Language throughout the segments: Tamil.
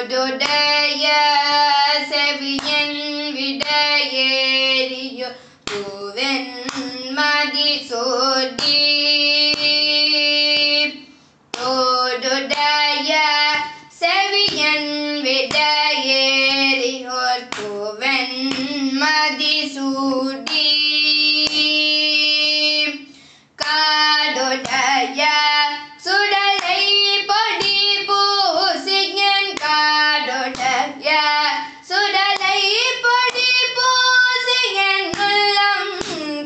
ഒരുടയ സെവിയൻ വിടയേരിയോ പൂവൻ മതി സോടി. ഒരുടയ സെവിയൻ വിടയേരിയോർ പൂവൻ മതി സൂടി. சுடலை பொடி பூசி என் உள்ளம்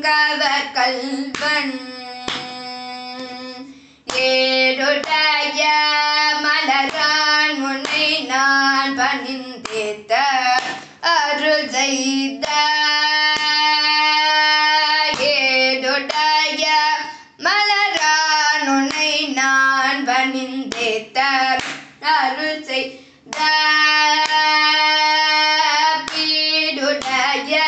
கவர் கல்வன். ஏடுடைய மலரான் முன்னை நான் பணிந்தேத்த அருள் செய்த. ஏடுடைய மலரான் உன்னை நான் பணிந்தேத்த அருள் செய்த. yeah.